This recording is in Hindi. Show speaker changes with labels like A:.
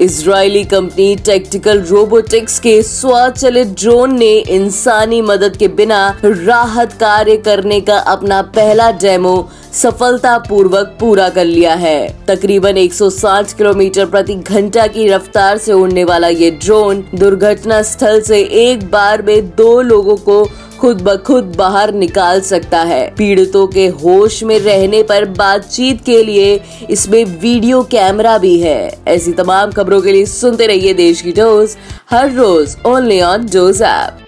A: इजरायली कंपनी टेक्टिकल रोबोटिक्स के स्वचलित ड्रोन ने इंसानी मदद के बिना राहत कार्य करने का अपना पहला डेमो सफलतापूर्वक पूरा कर लिया है। तकरीबन 160 किलोमीटर प्रति घंटा की रफ्तार से उड़ने वाला ये ड्रोन दुर्घटना स्थल से एक बार में दो लोगों को खुद ब खुद बाहर निकाल सकता है। पीड़ितों के होश में रहने पर बातचीत के लिए इसमें वीडियो कैमरा भी है। ऐसी तमाम खबरों के लिए सुनते रहिए देश की डोज हर रोज ओनली ऑन डोज ऐप